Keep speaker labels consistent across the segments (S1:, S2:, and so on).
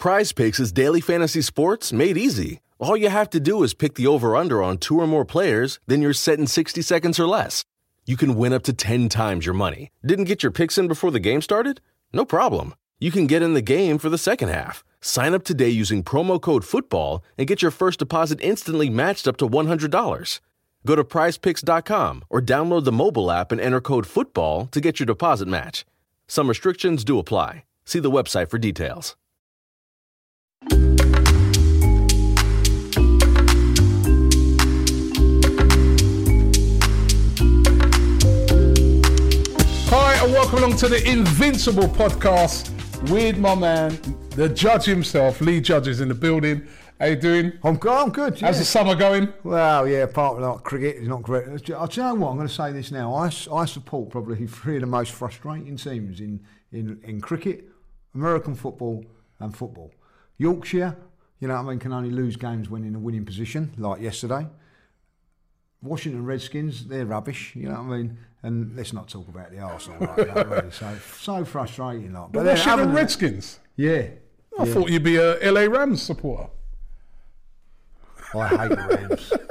S1: Prize Picks is daily fantasy sports made easy. All you have to do is pick the over under on two or more players, then you're set in 60 seconds or less. You can win up to 10 times your money. Didn't get your picks in before the game started? No problem. You can get in the game for the second half. Sign up today using promo code FOOTBALL and get your first deposit instantly matched up to $100. Go to prizepicks.com or download the mobile app and enter code FOOTBALL to get your deposit match. Some restrictions do apply. See the website for details.
S2: And welcome along to the Invincible podcast with my man, the judge himself, Lee Judge is in the building. How you doing?
S3: I'm good. I'm good.
S2: How's
S3: yeah.
S2: the summer going?
S3: Well, yeah. Apart from like cricket, it's not great. I do you know what? I'm going to say this now. I, I support probably three of the most frustrating teams in, in, in cricket, American football, and football. Yorkshire, you know what I mean, can only lose games when in a winning position, like yesterday. Washington Redskins, they're rubbish. You know what I mean. And let's not talk about the Arsenal. Like that, really. So so frustrating. Like,
S2: The
S3: then
S2: Washington
S3: other than
S2: Redskins.
S3: Yeah.
S2: I
S3: yeah.
S2: thought you'd be a LA Rams supporter.
S3: I hate the Rams.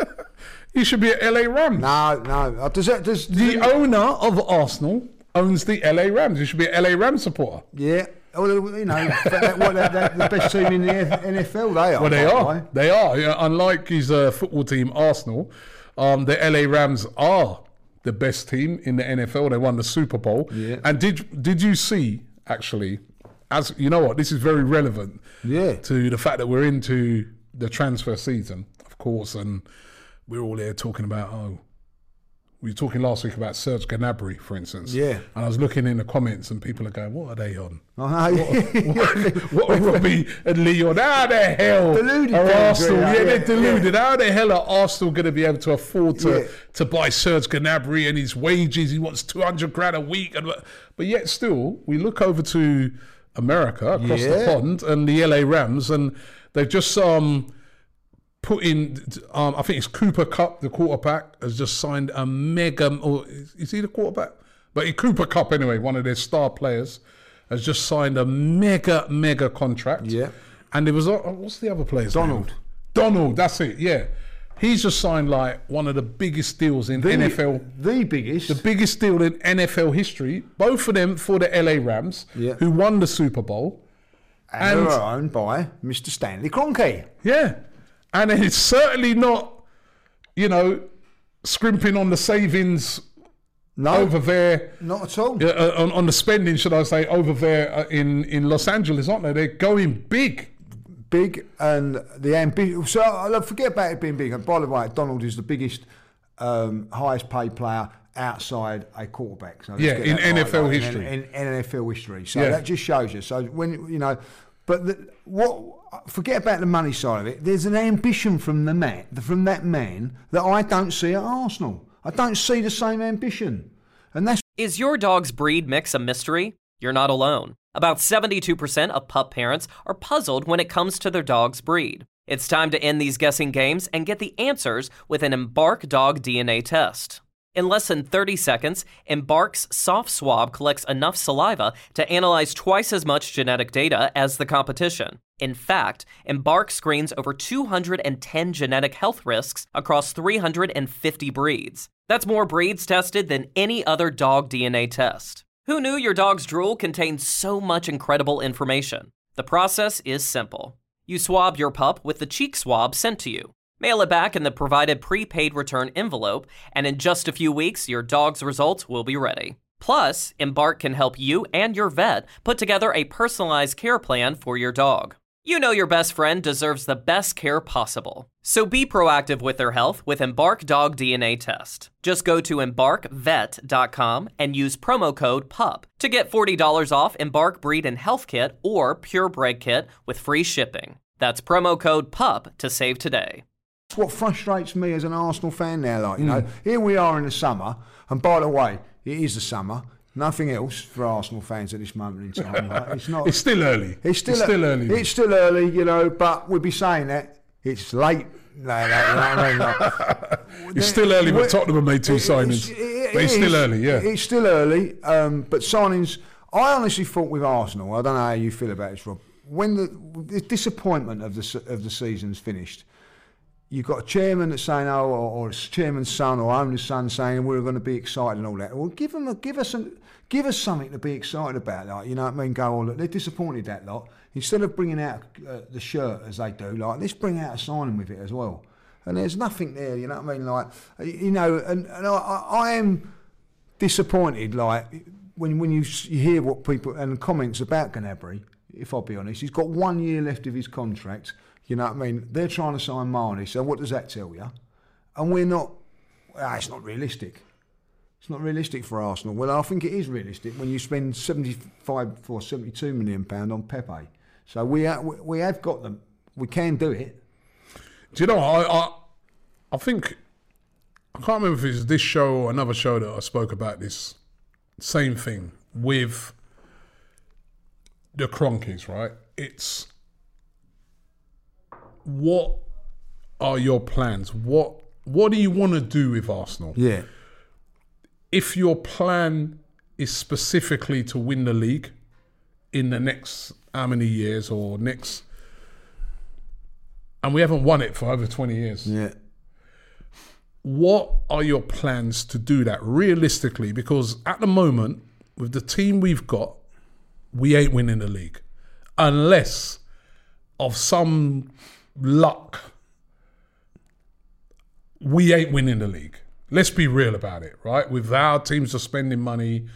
S2: You should be a LA Rams.
S3: no, no. Uh, Does that does
S2: The owner of Arsenal owns the LA Rams. You should be a LA Rams supporter.
S3: Yeah. Well, you know, that, that, that, the best team in the NFL, they are.
S2: Well, they are.
S3: way.
S2: They are. Unlike his uh, football team, Arsenal, um, the LA Rams are the best team in the NFL. They won the Super Bowl.
S3: Yeah.
S2: And did did you see actually? As you know, what this is very relevant.
S3: Yeah.
S2: To the fact that we're into the transfer season, of course, and we're all here talking about oh. We were talking last week about Serge Gnabry, for instance.
S3: Yeah.
S2: And I was looking in the comments, and people are going, "What are they on?" What are Robbie and Leon? How the hell
S3: Deluded
S2: are Arsenal?
S3: yeah,
S2: Yeah, they're
S3: yeah,
S2: deluded. How the hell are Arsenal going to be able to afford to
S3: Yeah.
S2: to buy Serge Gnabry and his wages? He wants two hundred grand a week, and but yet still we look over to America across the pond and the LA Rams, and they've just um put in. Um, I think it's Cooper Kupp, the quarterback, has just signed a mega. Or is, is he the quarterback? But he- Cooper Kupp anyway, one of their star players, has just signed a mega mega contract.
S3: Yeah.
S2: And it was uh, what's the other player's
S3: Donald.
S2: name? Donald, that's it. Yeah, he's just signed like one of the biggest deals in NFL.
S3: The biggest.
S2: The biggest deal in NFL history. Both of them for the LA Rams,
S3: Yeah.
S2: who won the Super Bowl.
S3: and
S2: and-
S3: they're owned by Mr. Stanley Kroenke.
S2: Yeah. And it's certainly not, you know, scrimping on the savings
S3: No,
S2: over there,
S3: not at all.
S2: uh, on, on the spending, should I say, over there uh, in, in Los Angeles, aren't they? They're going big.
S3: Big and the ambition. So I forget about it being big. And by the way, Donald is the biggest, um, highest paid player outside a quarterback. So
S2: Yeah, in
S3: that right,
S2: NFL history.
S3: In, in, in NFL history. So
S2: Yeah.
S3: that just shows you. So when you know, but the, what? Forget about the money side of it. There's an ambition from the man, from that man, that I don't see at Arsenal. I don't see the same ambition, and that's
S4: Is your dog's breed mix a mystery? You're not alone. About 72% of pup parents are puzzled when it comes to their dog's breed. It's time to end these guessing games and get the answers with an Embark Dog DNA test. In less than 30 seconds, Embark's soft swab collects enough saliva to analyze twice as much genetic data as the competition. In fact, Embark screens over 210 genetic health risks across 350 breeds. That's more breeds tested than any other dog DNA test. Who knew your dog's drool contained so much incredible information? The process is simple. You swab your pup with the cheek swab sent to you. Mail it back in the provided prepaid return envelope, and in just a few weeks, your dog's results will be ready. Plus, Embark can help you and your vet put together a personalized care plan for your dog. You know your best friend deserves the best care possible. So be proactive with their health with Embark Dog DNA Test. Just go to embarkvet.com and use promo code PUP to get $40 off Embark Breed and Health Kit or Purebred Kit with free shipping. That's promo code PUP to save today.
S3: what frustrates me as an Arsenal fan now. Like you hmm. know, here we are in the summer, and by the way, it is the summer. Nothing else for Arsenal fans at this moment in time. Right? It's not.
S2: It's still early.
S3: It's still,
S2: early.
S3: It's still early, you know. But we'll be saying that it's late. No, no, you know what I mean?
S2: It's still early, but Tottenham have made two
S3: it-
S2: signings.
S3: it-
S2: but it's
S3: it
S2: still early, yeah.
S3: It's still early, um, but signings. I honestly thought with Arsenal, I don't know how you feel about this, Rob. when the, the disappointment of the of the season's finished, you've got a chairman that's saying, oh, or, or a chairman's son or owner's son saying we're going to be excited and all that. Well, give them, a, give us, give us something to be excited about. Like you know what I mean? Go, oh, look, they're disappointed that lot. Instead of bringing out uh, the shirt as they do, like let's bring out a signing with it as well. And there's nothing there. You know what I mean? Like you know, and, and I, I, am disappointed. Like when when you, you hear what people and comments about Gnabry, if I'll be honest, he's got one year left of his contract. You know what I mean? They're trying to sign Mané, so what does that tell you? And we're not. Ah, it's not realistic. It's not realistic for Arsenal. Well, I think it is realistic when you spend seventy-five or seventy-two million pound on Pepe. So we we we have got them. We can do it.
S2: Do you know? I, I I think I can't remember if it's this show or another show that I spoke about this same thing with the Kroenkes. Right? It's what are your plans? What what do you want to do with Arsenal?
S3: Yeah.
S2: if your plan is specifically to win the league in the next how many years or next and we haven't won it for over 20 years
S3: Yeah.
S2: what are your plans to do that realistically because at the moment with the team we've got we ain't winning the league unless of some luck we ain't winning the league. Let's be real about it, right? With our teams are spending money,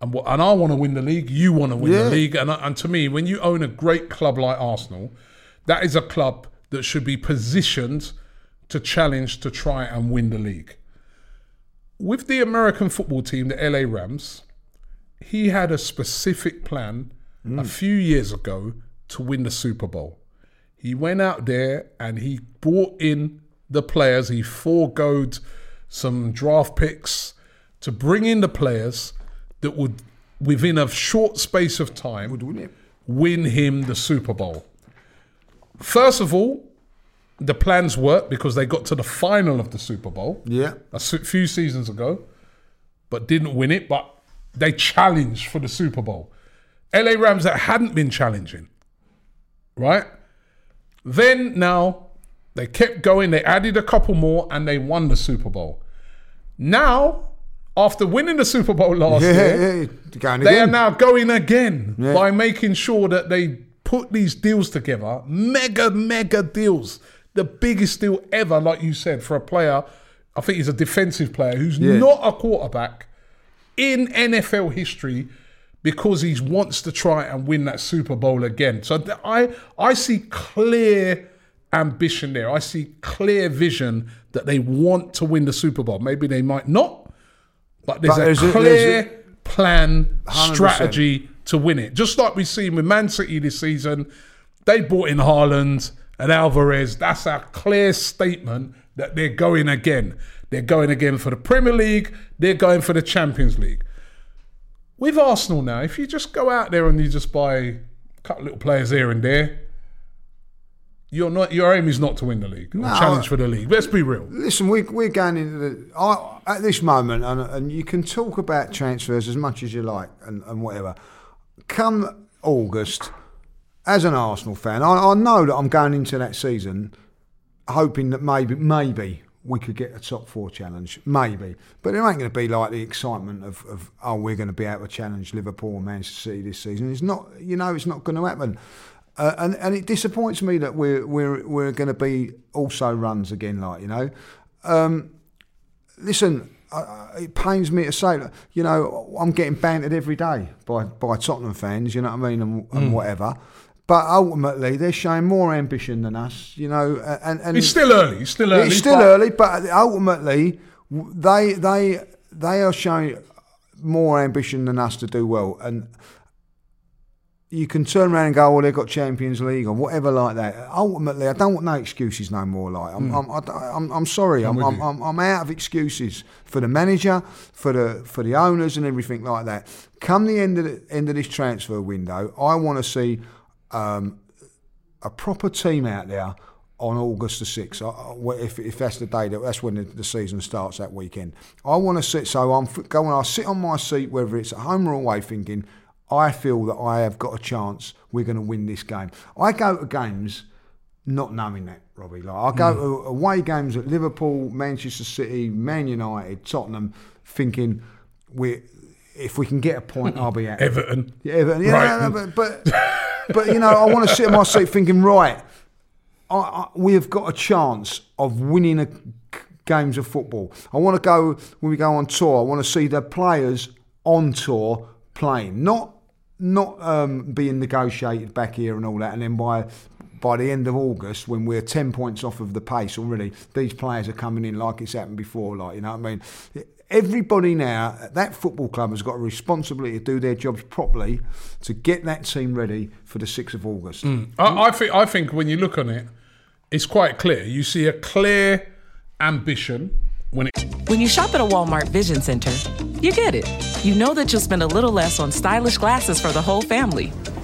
S2: and what, and I want to win the league. You want to win
S3: Yeah.
S2: the league, and uh, and to me, when you own a great club like Arsenal, that is a club that should be positioned to challenge to try and win the league. With the American football team, the LA Rams, he had a specific plan a mm. few years ago to win the Super Bowl. He went out there and he brought in the players. He foregoed some draft picks to bring in the players that would, within a short space of time,
S3: Would win
S2: win him the Super Bowl. First of all, the plans worked because they got to the final of the Super Bowl
S3: Yeah.
S2: a few seasons ago, but didn't win it. But they challenged for the Super Bowl. LA Rams that hadn't been challenging, right? Then now they kept going. They added a couple more and they won the Super Bowl. Now, after winning the Super Bowl last
S3: Yeah,
S2: year,
S3: yeah, yeah.
S2: They are now going again by making sure that they put these deals together. Mega, mega deals. The biggest deal ever, like you said, for a player. I think he's a defensive player who's not a quarterback in NFL history because he wants to try and win that Super Bowl again. So I, I see clear ambition there. I see clear vision that they want to win the Super Bowl. Maybe they might not, but there's
S3: But
S2: a
S3: there's a-
S2: clear
S3: there's
S2: plan,
S3: 100%.
S2: strategy to win it. Just like we've seen with Man City this season, they brought in Haaland and Alvarez. That's a clear statement that they're going again. They're going again for the Premier League. They're going for the Champions League. With Arsenal now, if you just go out there and you just buy a couple little players here and there, you're not. Your aim is not to win the league or
S3: No,
S2: challenge for the league. Let's be real.
S3: Listen, we, we're going into the I, at this moment, and, and you can talk about transfers as much as you like and, and whatever. Come August, as an Arsenal fan, I, I know that I'm going into that season hoping that maybe maybe we could get a top four challenge, maybe, but it ain't going to be like the excitement of, of oh we're going to be able to challenge Liverpool or Manchester City this season. It's not, you know, it's not going to happen. Uh, and and it disappoints me that we're we're we're going to be also runs again, like you know. Um, listen, I- it pains me to say that you know I'm getting bantered every day by by Tottenham fans. You know what I mean, and, and whatever. But ultimately, they're showing more ambition than us. You know, and and
S2: It's still early. It's still early.
S3: it's still
S2: but-
S3: early, but ultimately, they they they are showing more ambition than us to do well, and you can turn around and go, "Well, they've got Champions League or whatever like that." Ultimately, I don't want no excuses no more. Like, I'm hmm. I'm, I, I'm, I'm sorry, I'm I'm. I'm I'm out of excuses for the manager, for the for the owners, and everything like that. Come the end of the end of this transfer window, I want to see um, a proper team out there on August the sixth. I- I- well, If, if that's the day that that's when the, the season starts that weekend. I want to sit. So I'm going. I sit on my seat, whether it's at home or away, thinking I feel that I have got a chance. We're going to win this game. I go to games not knowing that, Robbie. Like I go to away games at Liverpool, Manchester City, Man United, Tottenham, thinking we if we can get a point, I'll be at
S2: Everton.
S3: Yeah, Everton. Yeah, no, no, but, but but you know, I want to sit in my seat thinking, right, I, I, we have got a chance of winning a, games of football. I want to go when we go on tour. I want to see the players on tour playing, not not um, being negotiated back here and all that. And then by by the end of August, when we're ten points off of the pace already, these players are coming in like it's happened before. Like you know what I mean. Everybody now at that football club has got a responsibility to do their jobs properly to get that team ready for the 6th of August. Hmm.
S2: I, I think I think when you look on it, it's quite clear. You see a clear ambition when it
S5: When you shop at a Walmart Vision Center, you get it. You know that you'll spend a little less on stylish glasses for the whole family.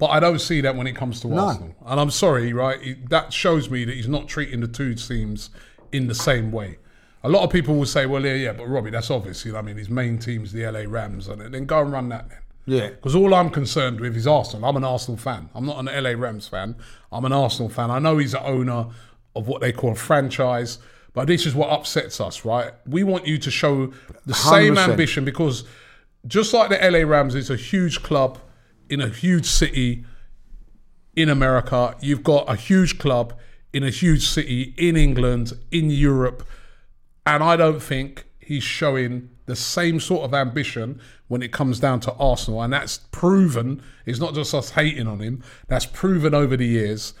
S2: But I don't see that when it comes to Arsenal. And I'm sorry, right? It- that shows me that he's not treating the two teams in the same way. A lot of people will say, well, yeah, yeah, but Robbie, that's obvious. You know, what I mean, his main team's the LA Rams, and then go and run that then.
S3: Yeah.
S2: Because all I'm concerned with is Arsenal. I'm an Arsenal fan. I'm not an LA Rams fan. I'm an Arsenal fan. I know he's the owner of what they call a franchise, but this is what upsets us, right? We want you to show the same
S3: 100%.
S2: ambition because just like the LA Rams, it's a huge club in a huge city in America. You've got a huge club in a huge city in England, in Europe. And I don't think he's showing the same sort of ambition when it comes down to Arsenal. And that's proven, it's not just us hating on him, that's proven over the years.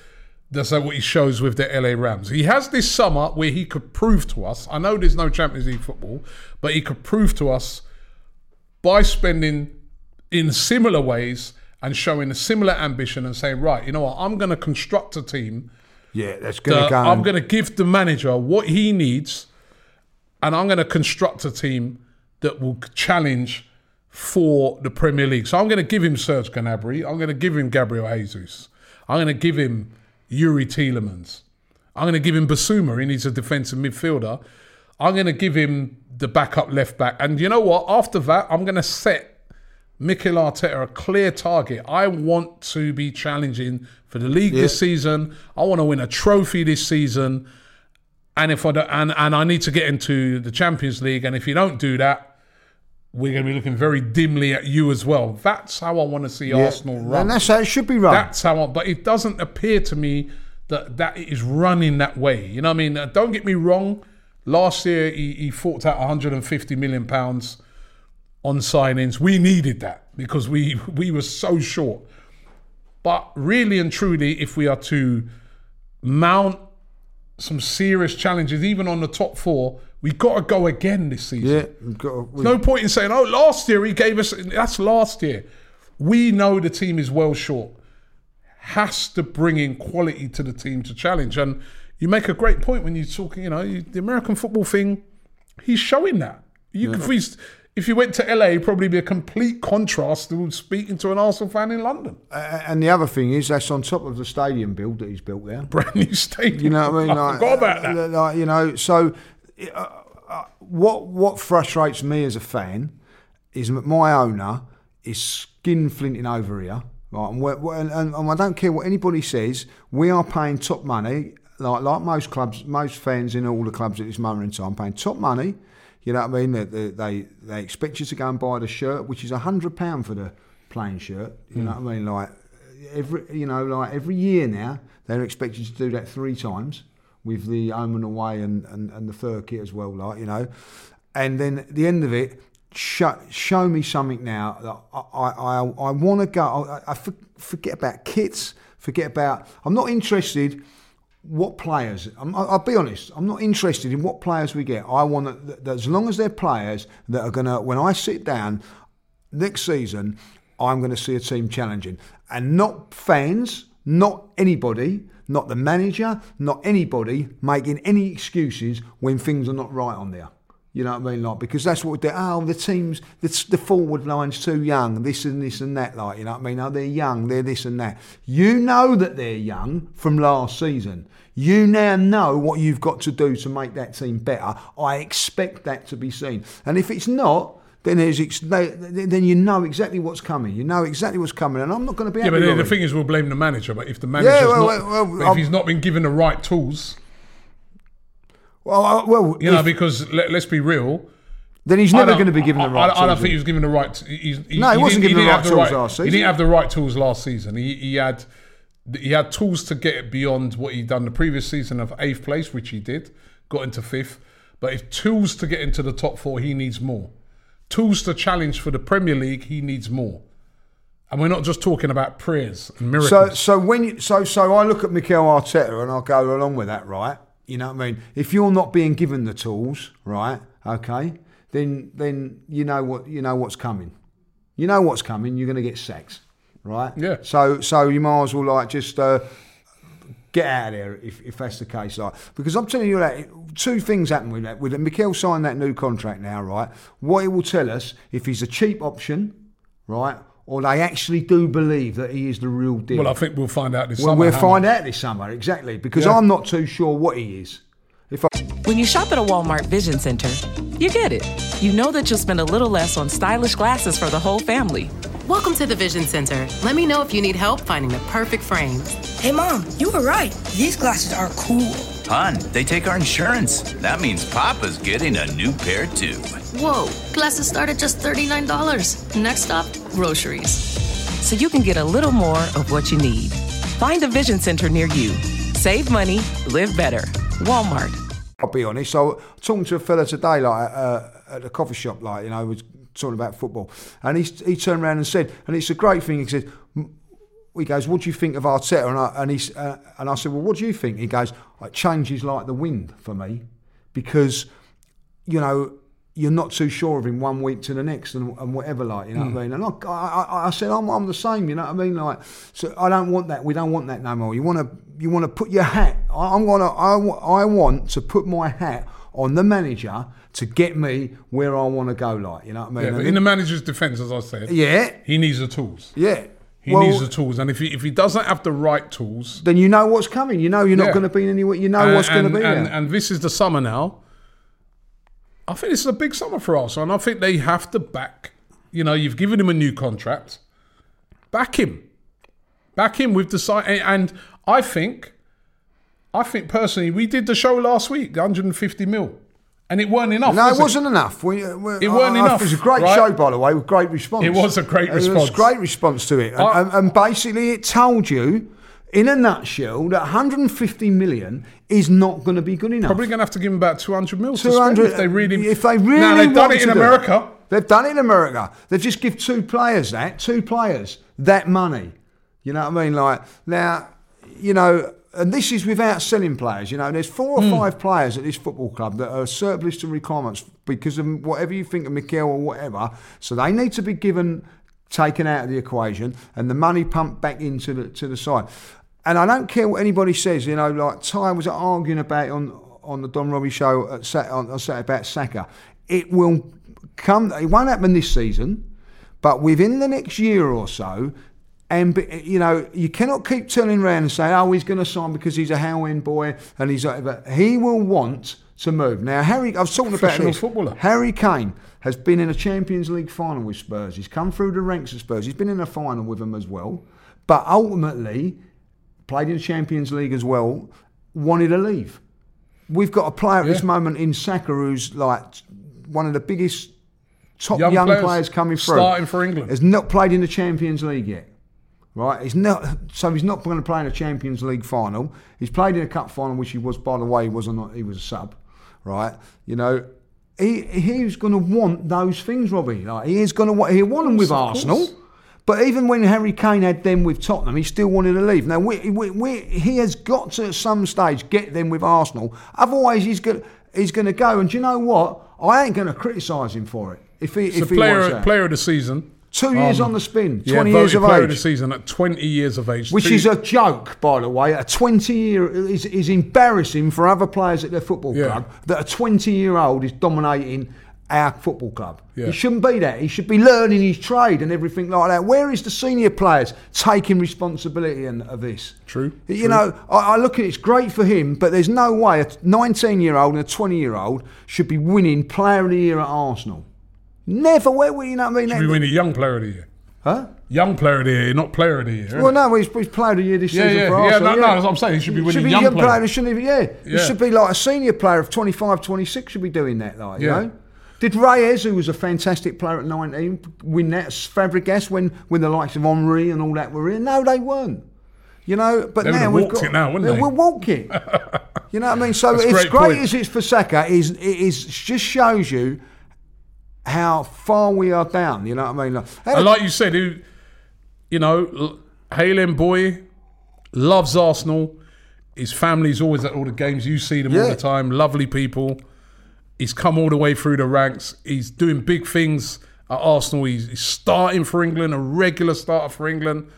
S2: That's what he shows with the LA Rams. He has this summer where he could prove to us, I know there's no Champions League football, but he could prove to us by spending in similar ways and showing a similar ambition and saying, right, you know what, I'm going to construct a team
S3: Yeah, that's going to go.
S2: I'm going to give the manager what he needs, and I'm going to construct a team that will challenge for the Premier League. So I'm going to give him Serge Gnabry. I'm going to give him Gabriel Jesus. I'm going to give him Yuri Tielemans. I'm going to give him Bissouma. He needs a defensive midfielder. I'm going to give him the backup left back. And you know what? After that, I'm going to set Mikel Arteta a clear target. I want to be challenging for the league this season. I want to win a trophy this season. And if I don't, and, and I need to get into the Champions League. And if you don't do that, we're going to be looking very dimly at you as well. That's how I want to see
S3: Yeah,
S2: Arsenal run.
S3: And that's how it should be run.
S2: That's how I, but it doesn't appear to me that that it is running that way. You know what I mean? Uh, Don't get me wrong. Last year he, he forked out 150 million pounds on signings. We needed that because we we were so short. But really and truly, if we are to mount some serious challenges, even on the top four, we got to go again this season.
S3: yeah. we've got to- we-
S2: No point in saying, "Oh, last year he gave us." That's last year. We know the team is well short. Has to bring in quality to the team to challenge. And you make a great point when you're talking. You know, you, the American football thing. He's showing that. You, can he's, if you went to LA, it'd probably be a complete contrast to speaking to an Arsenal fan in London.
S3: A- and the other thing is that's on top of the stadium build that he's built there.
S2: Brand new stadium.
S3: You know what I mean?
S2: I
S3: Like,
S2: forgot about that.
S3: uh, Like, you know, so uh, uh, what what frustrates me as a fan is that my owner is skin flinting over here. Right, and, we're, we're- and, and, and I don't care what anybody says. We are paying top money, like like most clubs, most fans in all the clubs at this moment in time, paying top money. You know what I mean? They, they, they, expect you to go and buy the shirt, which is a hundred pound for the plain shirt. You hmm. know what I mean? Like every you know like every year now they're expected to do that three times with the home and away and, and, and the third kit as well like you know and then at the end of it show, show me something now that I, I, I, I want to go I, I forget about kits forget about I'm not interested what players I'm, I'll be honest I'm not interested in what players we get I want that, that as long as they're players that are gonna when I sit down next season, I'm going to see a team challenging, and not fans, not anybody, not the manager, not anybody making any excuses when things are not right on there. You know what I mean? Like because that's what they oh the teams the, the forward line's too young, this and this and that. Like you know what I mean? Oh, they're young, they're this and that. You know that they're young from last season. You now know what you've got to do to make that team better. I expect that to be seen. And if it's not, then there's ex- then you know exactly what's coming. You know exactly what's coming, and I'm not going to be.
S2: Yeah, but
S3: the
S2: thing is, we'll blame the manager. But if the manager's yeah, well, not, well, well, if he's not been given the right tools,
S3: well, well,
S2: you know, because let, us be real.
S3: Then he's never going to be given the right.
S2: I, I, don't think he was given the right. He's,
S3: he, no, he, he wasn't given the right tools right, last season.
S2: He didn't have the right tools last season. He, he had he had tools to get beyond what he'd done the previous season of eighth place, which he did, got into fifth. But if tools to get into the top four, he needs more. Tools to challenge for the Premier League, he needs more. And we're not just talking about prayers and miracles.
S3: So, so when you, so so I look at Mikel Arteta and I'll go along with that, right? You know what I mean? If you're not being given the tools, right? Okay, then then you know what you know what's coming. You know what's coming. You're going to get sacked, right?
S2: Yeah.
S3: So so you might as well like just uh, get out of there if, if that's the case. Like because I'm telling you that two things happen with that. With Mikel signed that new contract now, right? What it will tell us if he's a cheap option, right? Or they actually do believe that he is the real deal.
S2: Well, I think we'll find out this summer.
S3: well,
S2: summer.
S3: We'll find out this summer, exactly, because yeah. I'm not too sure what he is.
S5: If I- when you shop at a Walmart Vision Center, you get it. You know that you'll spend a little less on stylish glasses for the whole family.
S6: Welcome to the Vision Center. Let me know if you need help finding the perfect frames.
S7: Hey, Mom, you were right. These glasses are cool.
S8: Hun, they take our insurance. That means Papa's getting a new pair, too.
S9: Whoa, glasses start at just $39. Next stop, groceries.
S5: So you can get a little more of what you need. Find a Vision Center near you. Save money, live better. Walmart.
S3: I'll be honest. So, I was talking to a fella today, like uh, at the coffee shop, like you know, was talking about football, and he he turned around and said, and it's a great thing. He said, he goes, "What do you think of Arteta?" And I and he uh, and I said, "Well, what do you think?" He goes, "It changes like the wind for me, because you know." You're not too sure of him one week to the next, and, and whatever, like you know mm. what I hmm. mean. And I, I, I said, I'm, I'm the same, you know what I mean. Like, so I don't want that. We don't want that no more. You want to, you want to put your hat. I, I'm gonna, I, I want to put my hat on the manager to get me where I want to go. Like, you know what I mean?
S2: Yeah, but in the manager's defence, as I said,
S3: yeah,
S2: he needs the tools.
S3: Yeah.
S2: He well, needs the tools, and if he if he doesn't have the right tools,
S3: then you know what's coming. You know you're not yeah. going to be anywhere. You know
S2: and,
S3: what's going to be.
S2: And,
S3: there.
S2: and this is the summer now. I think this is a big summer for us, and I think they have to back. You know, you've given him a new contract. Back him, back him with the side, and I think, I think personally, we did the show last week, 150 mil and it weren't enough.
S3: No,
S2: was
S3: it wasn't enough. We, uh,
S2: we, it weren't I, enough.
S3: It was a great
S2: right?
S3: show, by the way, with great response.
S2: It was a great response. It was
S3: a great response to it, and, I, and, and basically, it told you. In a nutshell, that 150 million is not going to be good enough.
S2: Probably going to have to give them about 200 million 200, if they really.
S3: If they really,
S2: now they've done it in America.
S3: It. They've done it in America. They've just give two players that, two players that money. You know what I mean? Like now, you know, and this is without selling players. You know, there's four or mm. five players at this football club that are surplus to requirements because of whatever you think of Mikel or whatever. So they need to be given, taken out of the equation, and the money pumped back into the to the side. And I don't care what anybody says. You know, like Ty was arguing about on on the Don Robbie show at Sat- on, on Saturday about Saka. It will come. It won't happen this season, but within the next year or so, and you know, you cannot keep turning around and saying, "Oh, he's going to sign because he's a Howe boy," and he's. But he will want to move. Now, Harry, I was talking about this.
S2: Footballer.
S3: Harry Kane has been in a Champions League final with Spurs. He's come through the ranks of Spurs. He's been in a final with them as well, but ultimately played in the Champions League as well. Wanted to leave. We've got a player at yeah. this moment in Saka who's like one of the biggest top young, young players, players, coming through.
S2: Starting for England.
S3: Has not played in the Champions League yet right? He's not so he's not going to play in a Champions League final. He's played in a cup final, which he was, by the way, he was not. He was a sub, right? You know, he he's going to want those things, Robbie. Like he is going to want. He want them with Arsenal. But even when Harry Kane had them with Tottenham, he still wanted to leave. Now we, we, we, he has got to at some stage get them with Arsenal. Otherwise, he's going he's going to go. And do you know what? I ain't going to criticise him for it. If he,
S2: it's
S3: if he
S2: player,
S3: wants that.
S2: player of the season
S3: Two years um, on the spin,
S2: Yeah,
S3: 20 years of
S2: player of the
S3: age.
S2: season at 20 years of age.
S3: Which
S2: Two-
S3: is a joke, by the way. A 20 year is, is embarrassing for other players at their football
S2: Yeah.
S3: club that a 20 year old is dominating our football club.
S2: Yeah.
S3: He shouldn't be that. He should be learning his trade and everything like that. Where is the senior players taking responsibility in, of this?
S2: True,
S3: You
S2: true.
S3: know, I, I look at it, it's great for him, but there's no way a 19 year old and a 20 year old should be winning Player of the Year at Arsenal. Never. Where we, you know what I mean?
S2: we win a young player of the year.
S3: Huh?
S2: Young player of the year, not player of the year.
S3: Well, no, he's, he's player of the year this
S2: Yeah,
S3: season
S2: yeah,
S3: for
S2: yeah,
S3: Arsenal.
S2: no, no, that's what I'm saying. He should be winning
S3: should be
S2: young
S3: young
S2: player.
S3: player. Shouldn't even, yeah. He
S2: Yeah.
S3: should be like a senior player of 25, 26 should be doing that, like, you
S2: Yeah.
S3: know? Did Reyes, who was a fantastic player at 19, win that? Fabregas, when, when the likes of Henry and all that were in? No, they weren't. You know, but
S2: They
S3: now we've got.
S2: it now, wouldn't they?
S3: We'll walk it. you know what I mean? So it's
S2: great
S3: great as it's for Saka. Is it is just shows you how far we are down. You know what I mean? Like,
S2: And like you said, who, you know, Hale End Boy loves Arsenal. His family's always at all the games. You see them all the time. Lovely people. He's come all the way through the ranks. He's doing big things at Arsenal. He's, he's starting for England, a regular starter for England.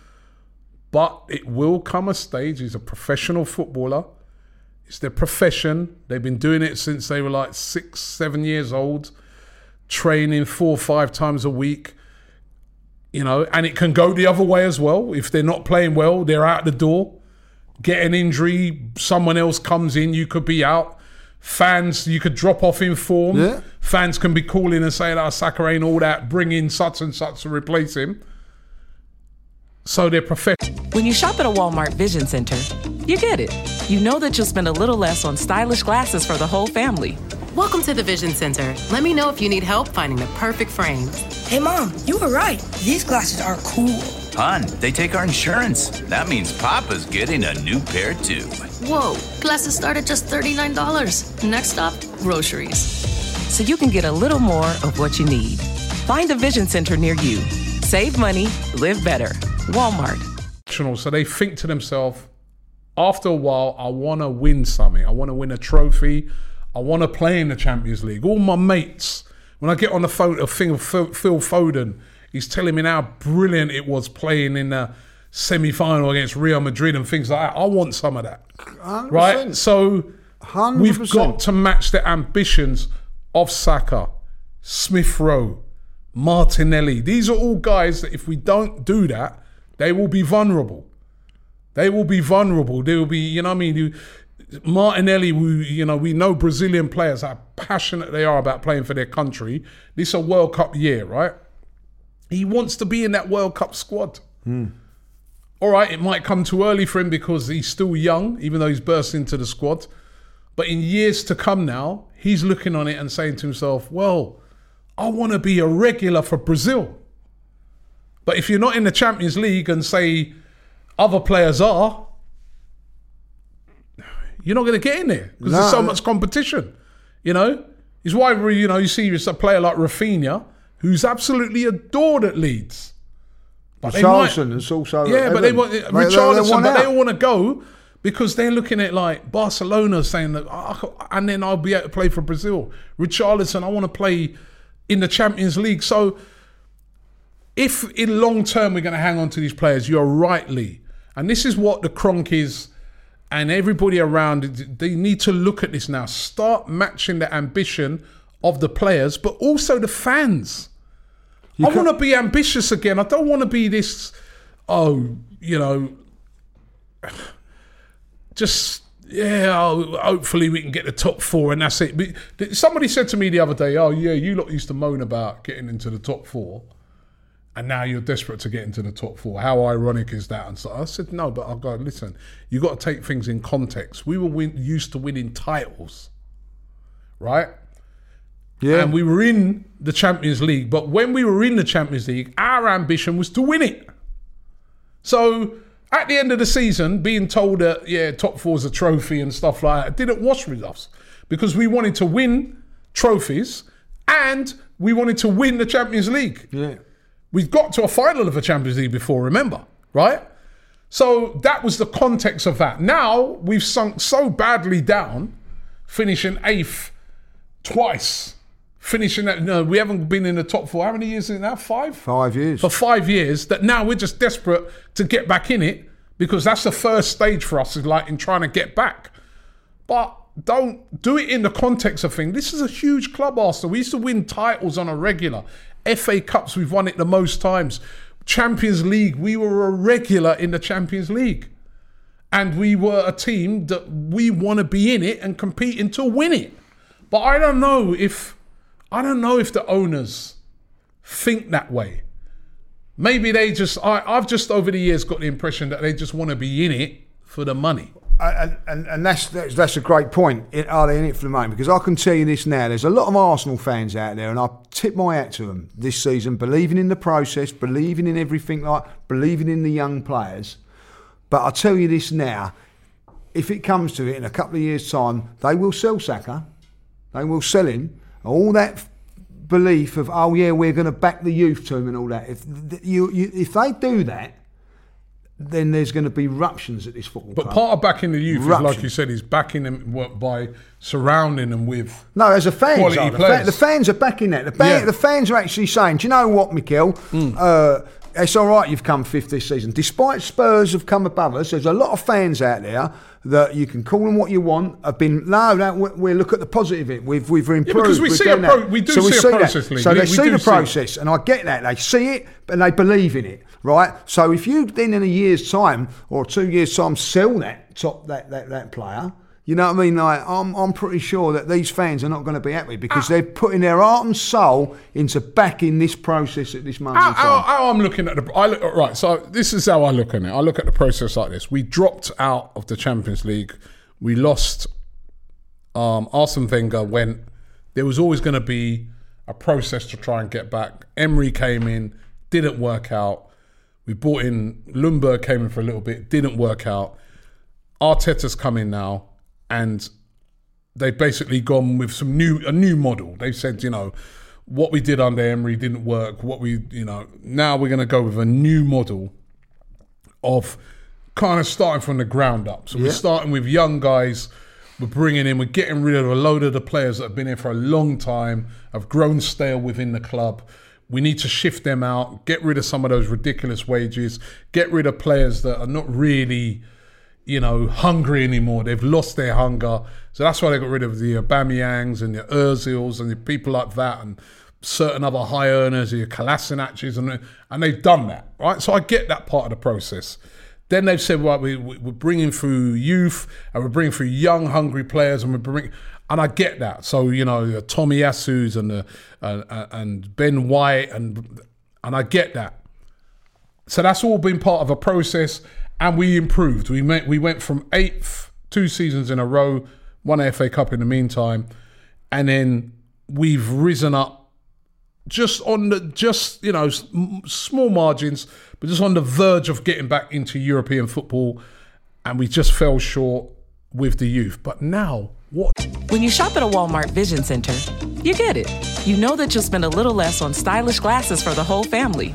S2: But it will come a stage. He's a professional footballer. It's their profession. They've been doing it since they were like six, seven years old, training four or five times a week you know, and it can go the other way as well. If they're not playing well, they're out the door. Get an injury, someone else comes in, you could be out. Fans, you could drop off in form.
S3: Yeah.
S2: Fans can be calling and saying, "Oh, Saka ain't all that. Bring in such and such to replace him." So they're professional.
S5: When you shop at a Walmart Vision Center, you get it. You know that you'll spend a little less on stylish glasses for the whole family.
S6: Welcome to the Vision Center. Let me know if you need help finding the perfect frames.
S7: Hey, Mom, you were right. These glasses are cool.
S8: Hun, they take our insurance. That means Papa's getting a new pair too.
S9: Whoa, glasses start at just $39. Next stop, groceries.
S5: So you can get a little more of what you need. Find a Vision Center near you. Save money, live better. Walmart.
S2: So they think to themselves, after a while, I want to win something. I want to win a trophy. I want to play in the Champions League. All my mates, when I get on the phone, a thing of Phil Foden, he's telling me how brilliant it was playing in the semi-final against Real Madrid and things like that. I want some of that,
S3: 100%.
S2: right? So we've got to match the ambitions of Saka, Smith Rowe, Martinelli. These are all guys that if we don't do that, they will be vulnerable. They will be vulnerable. They will be, you know what I mean? You, Martinelli, we, you know, we know Brazilian players, how passionate they are about playing for their country. This is a World Cup year, right? He wants to be in that World Cup squad. Hmm. All right, it might come too early for him because he's still young, even though he's burst into the squad. But in years to come now, he's looking on it and saying to himself, well, I want to be a regular for Brazil. But if you're not in the Champions League and say other players are, you're not going to get in there because there's so much competition. You know, it's why you know you see a player like Rafinha who's absolutely adored at Leeds. But might-
S3: Charlton is also.
S2: yeah, but they want
S3: They- they- they want
S2: but they all want to go because they're looking at like Barcelona saying that, "Oh, and then I'll be able to play for Brazil. Richarlison, I want to play in the Champions League. So, if in long term we're going to hang on to these players, you're rightly, and this is what the Kroenkes, and everybody around, they need to look at this now. Start matching the ambition of the players, but also the fans. I want to be ambitious again. I don't want to be this, oh, you know, just yeah. Oh, hopefully we can get the top four and that's it. But somebody said to me the other day, "Oh yeah, you lot used to moan about getting into the top four, and now you're desperate to get into the top four. How ironic is that?" And so I said, "No, but I'll go. Listen, you got to take things in context. We were win- used to winning titles, right?"
S3: Yeah.
S2: And we were in the Champions League, but when we were in the Champions League, our ambition was to win it. So at the end of the season, being told that, yeah, top four is a trophy and stuff like that, didn't wash with us because we wanted to win trophies and we wanted to win the Champions League.
S3: Yeah.
S2: We got to a final of the Champions League before, remember, right? So that was the context of that. Now we've sunk so badly down, finishing eighth twice, finishing that. No, we haven't been in the top four. How many years is it now? Five.
S3: Five years.
S2: For five years. That now we're just desperate to get back in it because that's the first stage for us. Is like in trying to get back, but. Don't do it in the context of things. This is a huge club, Arsenal. We used to win titles on a regular. FA Cups, we've won it the most times. Champions League, we were a regular in the Champions League. And we were a team that we want to be in it and competing to win it. But I don't know if I don't know if the owners think that way. Maybe they just I, I've just over the years got the impression that they just want to be in it for the money.
S3: And, and, that's, that's that's a great point. Are they in it for the moment? Because I can tell you this now: there's a lot of Arsenal fans out there, and I tip my hat to them this season, believing in the process, believing in everything, like believing in the young players. But I tell you this now: if it comes to it, in a couple of years' time, they will sell Saka, they will sell him. All that belief of oh yeah, we're going to back the youth team and all that. If you, you if they do that. Then there's going to be ruptions at this football
S2: But
S3: club.
S2: part of backing the youth is like you said, is backing them by surrounding them with
S3: No, as a fan,
S2: Quality
S3: are. The,
S2: players.
S3: fa- the fans are backing that. The,
S2: Yeah.
S3: The fans are actually saying, "Do you know what, Mikel? Uh, it's all right. You've come fifth this season, despite Spurs have come above us. There's a lot of fans out there that you can call them what you want. Have been no, no. We, we look at the positive. It we've we've improved.
S2: Yeah, because we see a pro- we do
S3: so we
S2: see a process,
S3: That. So
S2: We-
S3: they
S2: we
S3: see the
S2: see
S3: process, and I get that. They see it, and they believe in it. Right. So if you then in a year's time or two years' time sell that top that that, that player. You know what I mean? Like, I'm, I'm pretty sure that these fans are not going to be happy because they're putting their heart and soul into backing this process at this moment
S2: how, how, how I'm looking at the I look, right. So this is how I look at it. I look at the process like this. We dropped out of the Champions League. We lost. Um, Arsene Wenger went. There was always going to be a process to try and get back. Emery came in, didn't work out. We brought in Ljungberg came in for a little bit, didn't work out. Arteta's come in now, and they've basically gone with some new a new model. They've said, you know, what we did under Emery didn't work. What we, you know, now we're going to go with a new model of kind of starting from the ground up. So we're starting with young guys. We're bringing in, we're getting rid of a load of the players that have been here for a long time, have grown stale within the club. We need to shift them out, get rid of some of those ridiculous wages, get rid of players that are not really you know, hungry anymore. They've lost their hunger. So that's why they got rid of the Aubameyang's and the Ozils and the people like that and certain other high earners, the Kolasinac's, and and they've done that, right? So I get that part of the process. Then they've said, right, we, we- we're bringing through youth and we're bringing through young, hungry players, and we're bringing, and I get that. So you know, Tomiyasu's and the uh, uh, and Ben White and and I get that. So that's all been part of a process, and we improved. We went we went from eighth two seasons in a row, won a FA Cup in the meantime, and then we've risen up just on the just you know small margins, but just on the verge of getting back into European football, and we just fell short with the youth. But now what?
S5: When you shop at a Walmart Vision Center, you get it. You know that you'll spend a little less on stylish glasses for the whole family.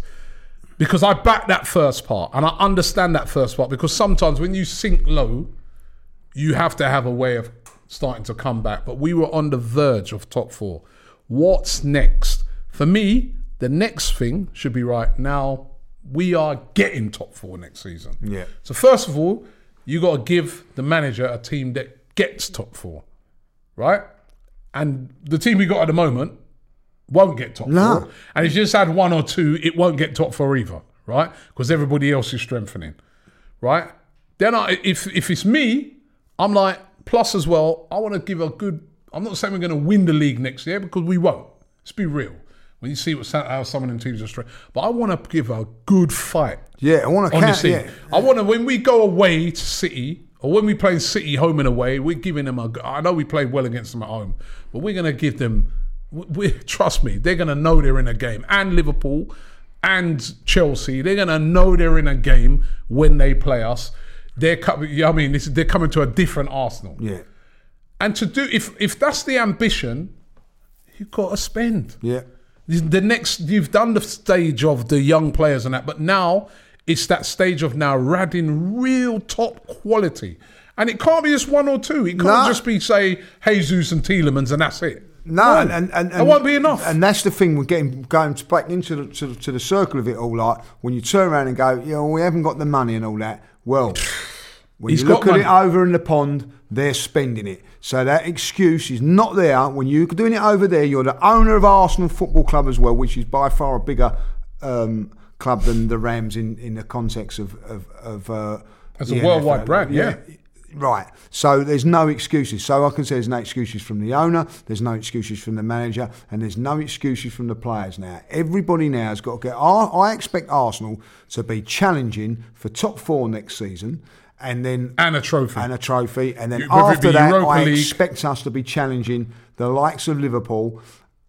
S2: Because I back that first part and I understand that first part because sometimes when you sink low, you have to have a way of starting to come back. But we were on the verge of top four. What's next? For me, the next thing should be right now. We are getting top four next season.
S3: Yeah.
S2: So first of all, you got to give the manager a team that gets top four, right? And the team we got at the moment won't get top
S3: No.
S2: four. And if you just had one or two, it won't get top four either, right? Because everybody else is strengthening, right? Then I, if if it's me, I'm like plus as well. I want to give a good. I'm not saying we're going to win the league next year because we won't. Let's be real. When you see what how some of them teams are strong, but I want to give a good fight
S3: Yeah, I want to
S2: on
S3: count. Yeah.
S2: I want to when we go away to City or when we play City home and away, we're giving them a. I know we played well against them at home, but we're going to give them we, trust me, they're going to know they're in a game. And Liverpool and Chelsea, they're going to know they're in a game when they play us. They're coming. I mean, this, they're coming to a different Arsenal.
S3: Yeah.
S2: And to do if if that's the ambition, you've got to spend.
S3: Yeah.
S2: The next, you've done the stage of the young players and that, but now it's that stage of now radding real top quality. And it can't be just one or two. It can't
S3: No.
S2: just be, say, Jesus and Tielemans and that's it.
S3: No, and, and, and,
S2: that won't be enough.
S3: And that's the thing we're getting going back into the, to, to the circle of it all. Like when you turn around and go, yeah, well, we haven't got the money and all that. Well, when
S2: He's
S3: you look
S2: got
S3: at it over in the pond, they're spending it. So that excuse is not there. When you're doing it over there, you're the owner of Arsenal Football Club as well, which is by far a bigger um, club than the Rams in, in the context of of, of uh,
S2: As a worldwide brand, yeah.
S3: Right. So there's no excuses. So I can say there's no excuses from the owner, there's no excuses from the manager, and there's no excuses from the players now. Everybody now has got to get. I, I expect Arsenal to be challenging for top four next season. And then
S2: And a trophy.
S3: and a trophy, and then
S2: Whether
S3: after that,
S2: Europa
S3: I
S2: League.
S3: expect us to be challenging the likes of Liverpool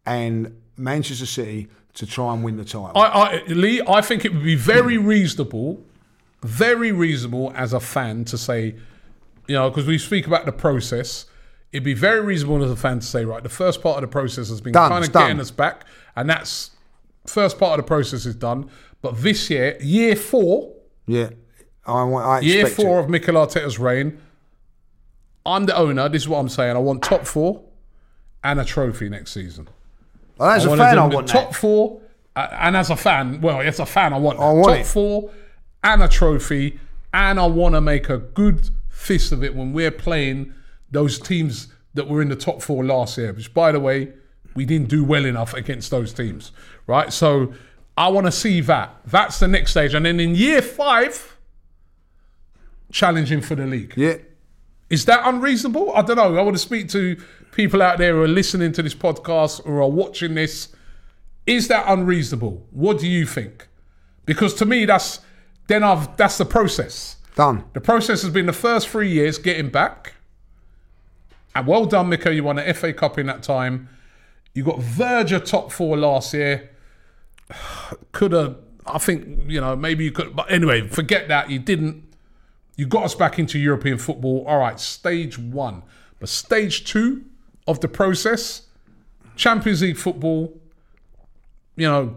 S3: and Manchester City to try and win the title.
S2: I, I, Lee, I think it would be very reasonable, very reasonable as a fan to say, you know, because we speak about the process. It'd be very reasonable as a fan to say, right, the first part of the process has been
S3: Done,
S2: kind of getting us back, and that's first part of the process is done. But this year, year four,
S3: yeah, I, want- I
S2: year four
S3: it.
S2: of Mikel Arteta's reign, I'm the owner. This is what I'm saying. I want top four and a trophy next season.
S3: Well, as a fan, I want
S2: top
S3: that.
S2: four, uh, and as a fan, well, as a fan, I want,
S3: I want
S2: top
S3: it.
S2: four and a trophy, and I want to make a good fist of it when we're playing those teams that were in the top four last year. Which, by the way, we didn't do well enough against those teams, right? So I want to see that. That's the next stage, and then in year five, challenging for the league.
S3: Yeah.
S2: Is that unreasonable? I don't know. I want to speak to people out there who are listening to this podcast or are watching this. Is that unreasonable? What do you think? Because to me, that's then I've that's the process.
S3: Done.
S2: The process has been the first three years getting back. And well done, Miko. You won the FA Cup in that time. You got verge of top four last year. Could have, I think, you know, maybe you could. But anyway, forget that. You didn't. You got us back into European football. All right, stage one. But stage two of the process, Champions League football, you know,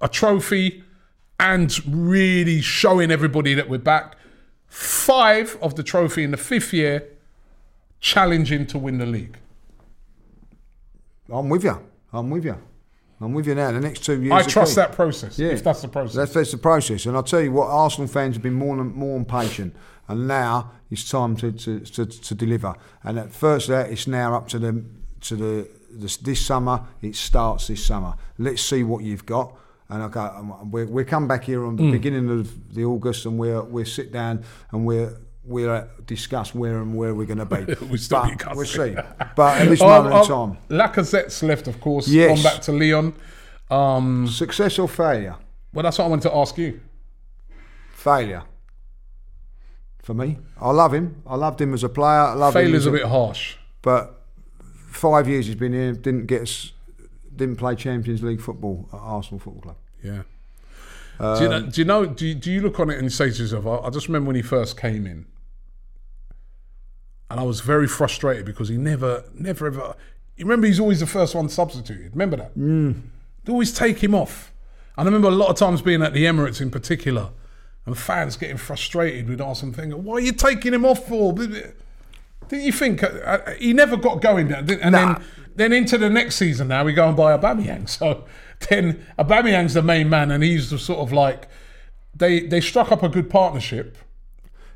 S2: a trophy and really showing everybody that we're back. Five of the trophy in the fifth year, challenging to win the league.
S3: I'm with you. I'm with you. I'm with you now. The next two years.
S2: I trust
S3: key.
S2: that process.
S3: Yeah.
S2: If that's the process.
S3: That's, that's the process. And I'll tell you what, Arsenal fans have been more and more impatient. And now it's time to, to, to, to deliver. And at first that it's now up to the to the this, this summer. It starts this summer. Let's see what you've got. And um, we we come back here on the
S2: Mm.
S3: beginning of the August, and we'll we'll sit down and we'll we'll uh, discuss where and where we're going to be.
S2: we still
S3: But
S2: be
S3: we'll see. But at this
S2: Um,
S3: moment in
S2: um,
S3: time,
S2: Lacazette's left, of course.
S3: Yes.
S2: Gone back to Lyon. Um,
S3: success or failure?
S2: well, that's what I wanted to ask you.
S3: Failure. For me, I love him. I loved him as a player. I love
S2: Failure's
S3: as
S2: a bit harsh.
S3: But five years he's been here, didn't get us, didn't play Champions League football at Arsenal Football Club.
S2: Yeah. do you know? Do you, know do, you, do you look on it and say to yourself, I, I just remember when he first came in, and I was very frustrated because he never, never ever. You remember he's always the first one substituted. Remember that? Mm. They always take him off. And I remember a lot of times being at the Emirates in particular, and fans getting frustrated with Arsenal thinking, "Why are you taking him off for?" Didn't you think uh, uh, he never got going? And
S3: Nah.
S2: then, then into the next season, now we go and buy Aubameyang. So then Aubameyang's the main man, and he's the sort of like they they struck up a good partnership,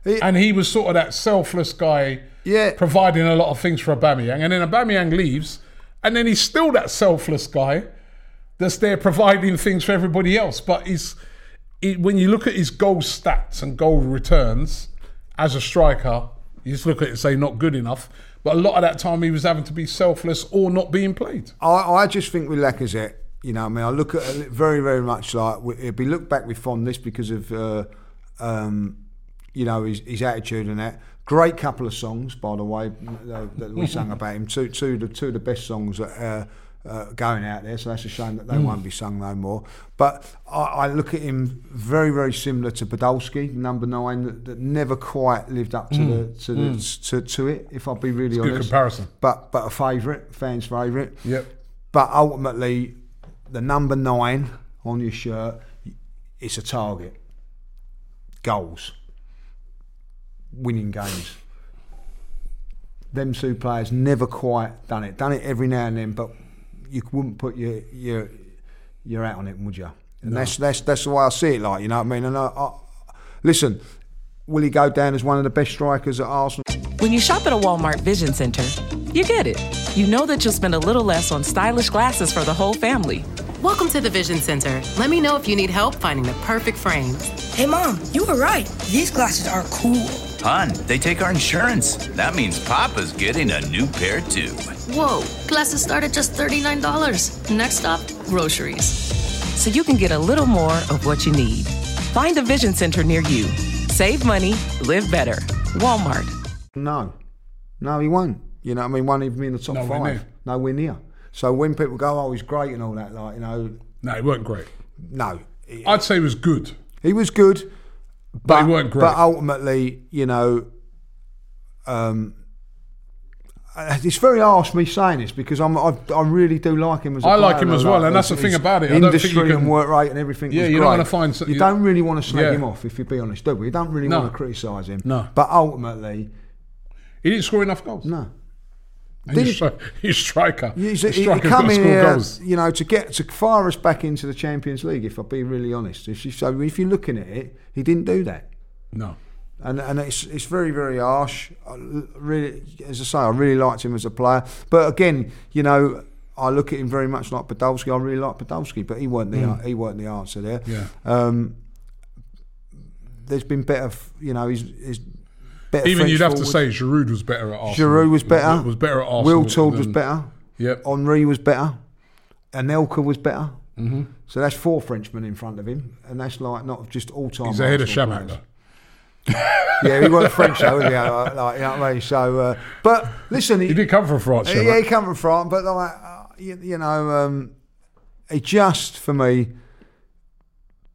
S3: He-
S2: and he was sort of that selfless guy,
S3: Yeah.
S2: providing a lot of things for Aubameyang. And then Aubameyang leaves, and then he's still that selfless guy that's there providing things for everybody else. But he's he, when you look at his goal stats and goal returns as a striker, you just look at it and say not good enough. But a lot of that time he was having to be selfless or not being played.
S3: I, I just think with Lacazette, you know, I mean, I look at it very, very much like it'd be looked back with fondness because of, uh, um, you know, his, his attitude and that. Great couple of songs, by the way, that we sang about him. Two, two, of the two of the best songs that uh, uh, going out there, so that's a shame that they mm. won't be sung no more. But I, I look at him very, very similar to Podolski, number nine, that, that never quite lived up to mm. the to, the, mm. to to it. If I'll be really
S2: a good
S3: honest,
S2: comparison.
S3: But but a favourite, fans' favourite.
S2: Yep.
S3: But ultimately, the number nine on your shirt, it's a target. Goals. Winning games. Them two players never quite done it. Done it every now and then, but you wouldn't put your your your out on it, would you? And that's that's that's the way I see it. Like you know what I mean. And I, I, listen, will he go down as one of the best strikers at Arsenal?
S5: When you shop at a Walmart Vision Center, you get it. You know that you'll spend a little less on stylish glasses for the whole family.
S6: Welcome to the Vision Center. Let me know if you need help finding the perfect frames.
S7: Hey, Mom, you were right. These glasses are cool.
S8: Hun, they take our insurance. That means Papa's getting a new pair too.
S9: Whoa, glasses start at just $39. Next stop, groceries.
S5: So you can get a little more of what you need. Find a Vision Center near you. Save money, live better. Walmart.
S3: No, no, he won't. You know I mean? Won't even be in the top
S2: Nowhere
S3: five.
S2: near.
S3: Nowhere near. So when people go, "Oh, he's great" and all that, like you know,
S2: No, he weren't great.
S3: no, he,
S2: I'd say he was good.
S3: he was good,
S2: But he weren't great.
S3: But ultimately, you know, um, uh, it's very harsh me saying this because I'm, I, I really do like him as a
S2: I like him as
S3: like,
S2: well, and that's the thing about it. I don't think
S3: Industry
S2: you can-
S3: and work rate and everything.
S2: Yeah, you don't wanna find some-
S3: You
S2: you-
S3: don't really want to slag
S2: Yeah.
S3: him off, if you be honest, do we? You don't really
S2: No.
S3: want to criticise him.
S2: No.
S3: But ultimately,
S2: He didn't score enough goals.
S3: no.
S2: He's, stri- he's striker.
S3: He's,
S2: A
S3: he, he
S2: striker's
S3: come in here,
S2: goals.
S3: you know, to get to fire us back into the Champions League. If I be really honest, if you, so if you're looking at it, he didn't do that,
S2: No.
S3: and and it's it's very very harsh. I really, as I say, I really liked him as a player, but again, you know. I look at him very much like Podolski. I really like Podolski, but he weren't the he weren't the answer there.
S2: Yeah.
S3: Um, there's been better, you know. He's, he's.
S2: Even
S3: French
S2: you'd have to say Giroud was better at Arsenal.
S3: Giroud was better.
S2: Was better at Arsenal.
S3: Wiltord was better.
S2: Yep.
S3: Henry was better. Anelka was better. Mm-hmm. So that's four Frenchmen in front of him, and that's like not just all time.
S2: He's ahead of
S3: Arsenal
S2: Chamakh,
S3: players.
S2: though.
S3: Yeah, he wasn't French though, was he? Like, like, you know what I mean? So, uh, but listen,
S2: He did come from France,
S3: yeah,
S2: Chamakh.
S3: he come from France, but like, uh, you, you know, um, he just for me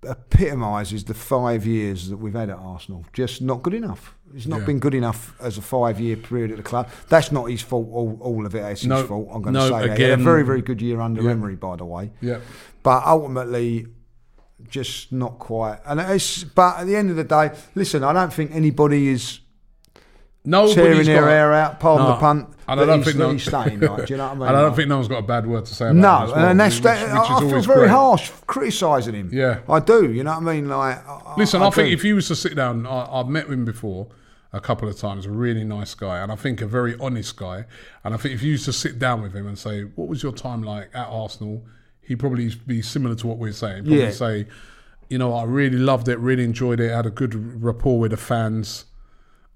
S3: epitomises the five years that we've had at Arsenal. Just not good enough. It's not
S2: Yeah.
S3: been good enough as a five-year period at the club. That's not his fault. All, all of it is
S2: No,
S3: his fault. I'm going to
S2: no,
S3: say that. He had a very, very good year under
S2: Yeah.
S3: Emery, by the way.
S2: Yeah.
S3: But ultimately, just not quite. And it's. But at the end of the day, listen. I don't think anybody is
S2: Nobody's
S3: tearing their hair out, pardon
S2: No.
S3: the punt.
S2: And I don't think no,
S3: staying. Like, do you know what I mean?
S2: And I don't think no one's got a bad word to say about
S3: no,
S2: him. as well, No,
S3: and that's
S2: which,
S3: that.
S2: which
S3: I,
S2: is
S3: I feel very
S2: great.
S3: harsh criticising him.
S2: Yeah.
S3: I do. You know what I mean? Like, I,
S2: Listen, I, think
S3: do.
S2: if he was to sit down, I, I've met him before a couple of times. A really nice guy, and I think a very honest guy. And I think if you used to sit down with him and say, "What was your time like at Arsenal?" He'd probably be similar to what we're saying. Probably
S3: Yeah.
S2: say, "You know, I really loved it, really enjoyed it, had a good rapport with the fans,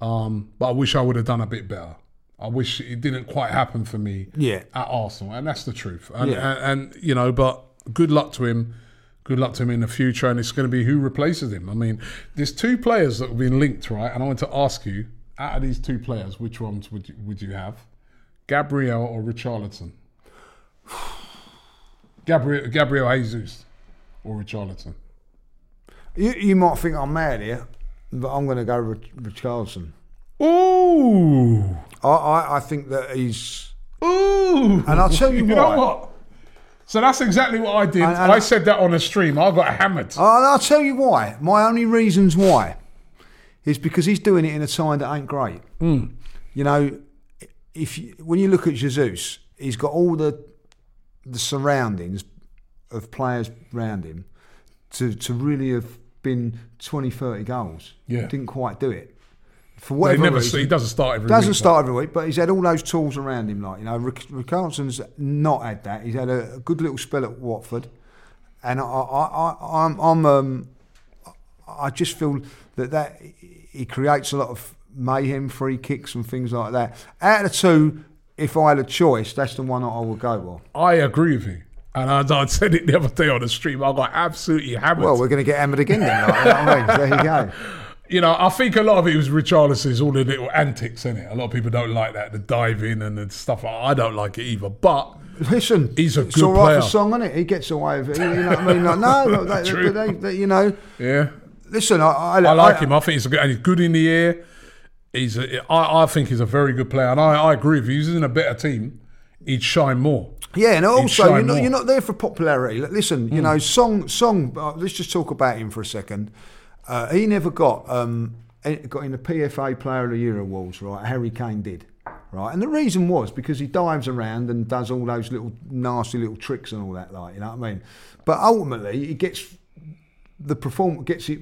S2: um, but I wish I would have done a bit better." I wish it didn't quite happen for me
S3: Yeah.
S2: at Arsenal, and that's the truth. And,
S3: Yeah.
S2: and, and you know, but good luck to him. Good luck to him in the future, and it's going to be who replaces him. I mean, there's two players that have been linked, right? And I want to ask you, out of these two players, which ones would you, would you have, Gabriel or Richarlison? Gabriel, Gabriel Jesus or Richarlison?
S3: you, you might think I'm mad here, I'm going to go with Richarlison.
S2: Ooh,
S3: I, I, I think that he's.
S2: ooh!
S3: And I'll tell you
S2: know
S3: why.
S2: what? So that's exactly what I did.
S3: And- and-
S2: I said that on a stream. I got hammered.
S3: And I'll tell you why. My only reasons why is because he's doing it in a time that ain't great.
S2: Hmm.
S3: You know, if you, when you look at Jesus, he's got all the the surroundings of players around him to, to really have been 20, 30 goals.
S2: Yeah.
S3: Didn't quite do it. For
S2: Well, he
S3: whatever
S2: never.
S3: reason.
S2: He doesn't start every.
S3: Doesn't
S2: week,
S3: start every week, but he's had all those tools around him. Like you know, Rick, Ricardson's not had that. He's had a, a good little spell at Watford, and I, I, I, I'm, I'm, um, I just feel that that he creates a lot of mayhem, free kicks, and things like that. Out of the two, if I had a choice, that's the one I would go with.
S2: I agree with you. And I, I said it the other day on the stream. I got absolutely hammered.
S3: Well, we're going to get hammered again then. Like, you know what I mean? There you go.
S2: you know, I think a lot of it was Richarlison's all the little antics in it. A lot of people don't like that, the diving and the stuff. I don't like it either. But
S3: Listen,
S2: He's a
S3: it's
S2: good
S3: all right
S2: player.
S3: for Son, is it? He gets away with it. You know what I mean? Like, no, they,
S2: True.
S3: they, they, you know.
S2: Yeah.
S3: Listen, I, I,
S2: I like him. I think he's good, and he's good in the air. He's, a, I, I think he's a very good player, and I, I agree. If he was in a better team, he'd shine more.
S3: Yeah, and also you're not.
S2: Hmm.
S3: you're not there for popularity. Listen, you know, Son, Son. Uh, let's just talk about him for a second. Uh, he never got um, got in the PFA Player of the Year awards, right? Harry Kane did, right? And the reason was because he dives around and does all those little nasty little tricks and all that, like you know what I mean. But ultimately, he gets the perform gets it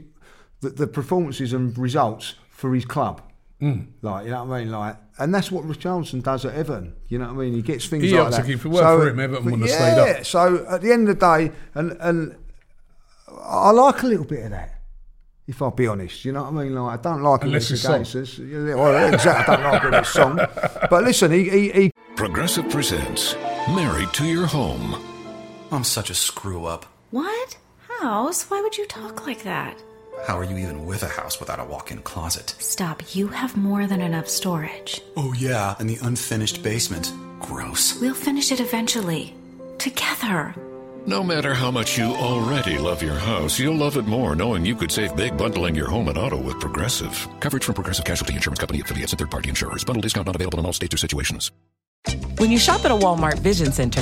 S3: the, the performances and results for his club. Like you know what I mean, like, and that's what Richarlison does at Everton. You know what I mean? He gets things
S2: He
S3: like
S2: helps
S3: that.
S2: to keep it well for him, Everton wouldn't have
S3: yeah,
S2: stayed up.
S3: So at the end of the day, and and I like a little bit of that. If I'll be honest, you know what I mean. Like I don't like
S2: Unless
S3: it
S2: it's
S3: against us. Well, exactly. I don't like it it's Son. But listen, he, he, he
S10: Progressive presents Married to Your Home.
S11: I'm such a screw up.
S12: What? House? Why would you talk like that?
S11: How are you even with a house without a walk in closet?
S12: Stop. You have more than enough storage.
S11: Oh, yeah, and the unfinished basement. Gross.
S12: We'll finish it eventually. Together.
S10: No matter how much you already love your house, you'll love it more knowing you could save big bundling your home and auto with Progressive. Coverage from Progressive Casualty Insurance Company affiliates and third party insurers. Bundle discount not available in all states or situations.
S5: When you shop at a Walmart Vision Center,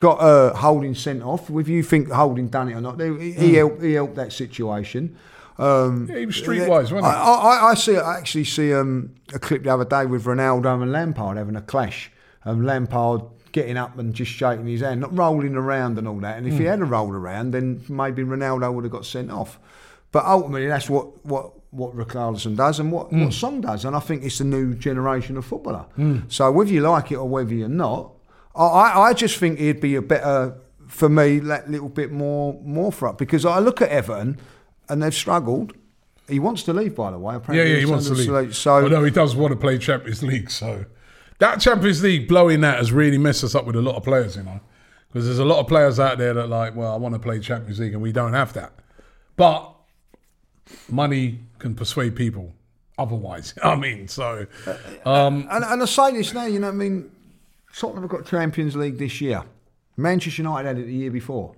S3: Got uh, Holding sent off. Whether you think Holding done it or not, he, he helped. He helped that situation. Um,
S2: Yeah, he was streetwise, wasn't
S3: I,
S2: he?
S3: I, I see. I actually see um, a clip the other day with Ronaldo and Lampard having a clash. Um, Lampard getting up and just shaking his hand, not rolling around and all that. And if he
S2: Hmm.
S3: had a rolled around, then maybe Ronaldo would have got sent off. But ultimately, that's what what what Richarlison does and what,
S2: Hmm.
S3: what Son does. And I think it's the new generation of footballer. So whether you like it or whether you're not, I, I just think he'd be a better for me that little bit more more for up because I look at Everton and they've struggled. He wants to leave, by the way. Apparently
S2: Yeah, yeah, he wants to leave.
S3: So
S2: Although he does want to play Champions League, so that Champions League blowing that has really messed us up with a lot of players, you know, because there's a lot of players out there that like, well, I want to play Champions League, and we don't have that. But money can persuade people otherwise. I mean, so um,
S3: and, and I say this now, you know, what I mean, Tottenham have got Champions League this year. Manchester United had it the year before.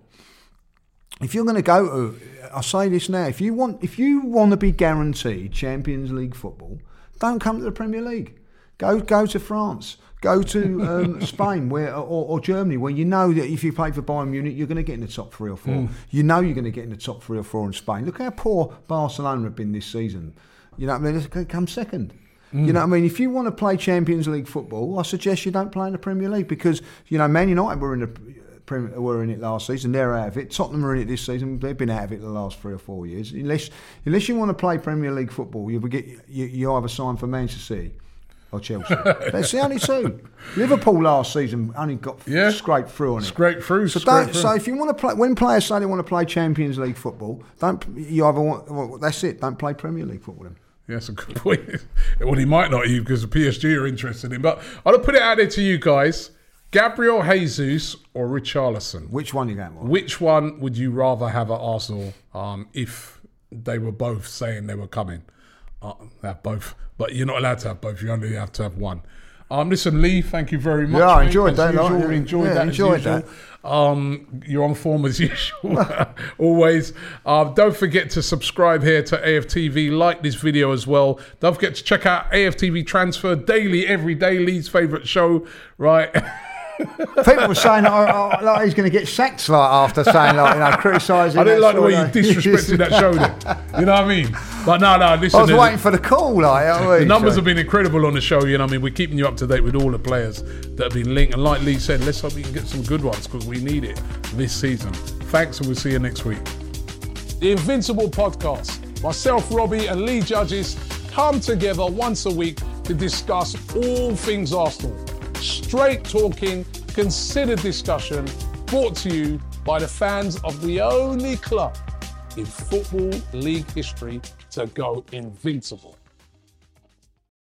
S3: If you're going to go to, I say this now, if you want, if you want to be guaranteed Champions League football, don't come to the Premier League. Go, go to France. Go to um, Spain, where or, or Germany, where you know that if you play for Bayern Munich, you're going to get in the top three or four. You know you're going to get in the top three or four in Spain. Look how poor Barcelona have been this season. You know what I mean? It's going come second. Mm. You know what I mean? If you want to play Champions League football, I suggest you don't play in the Premier League because you know Man United were in the uh, were in it last season. They're out of it. Tottenham are in it this season. They've been out of it the last three or four years. Unless unless you want to play Premier League football, you get you, you either sign for Manchester City or Chelsea. That's the only two. Liverpool last season only got
S2: Yeah.
S3: scraped through on it.
S2: Scraped through,
S3: So
S2: scraped
S3: don't.
S2: through.
S3: So if you want to play, when players say they want to play Champions League football, don't you either want? Well, that's it. Don't play Premier League football. Then.
S2: Yeah, that's a good point. well, he might not you because the PSG are interested in. But I'll put it out there to you guys: Gabriel Jesus or Richarlison.
S3: Which one you going for?
S2: Which one would you rather have at Arsenal um, if they were both saying they were coming? Uh, have both, but you're not allowed to have both. You only have to have one. Um, listen, Lee, thank you very much.
S3: Yeah, I enjoyed that,
S2: Usual.
S3: like, yeah.
S2: enjoyed
S3: Yeah,
S2: that.
S3: enjoyed
S2: usual. Um, you're on form as usual, always. Um, don't forget to subscribe here to AFTV. Like this video as well. Don't forget to check out AFTV Transfer daily, every day. Lee's favourite show, right?
S3: People were saying oh, oh, like he's going to get sacked like after saying like you know criticising.
S2: I didn't like the way you disrespected that show. Then. You know what I mean? But no, no. Listen,
S3: I was waiting for the call, like. you know what I
S2: the
S3: mean?
S2: numbers
S3: So-
S2: have been incredible on the show. You know, what I mean, we're keeping you up to date with all the players that have been linked. And like Lee said, let's hope we can get some good ones because we need it this season. Thanks, and we'll see you next week. The Invincible Podcast. Myself, Robbie, and Lee Judges come together once a week to discuss all things Arsenal. Straight talking, considered discussion, brought to you by the fans of the only club in Football League history to go invincible.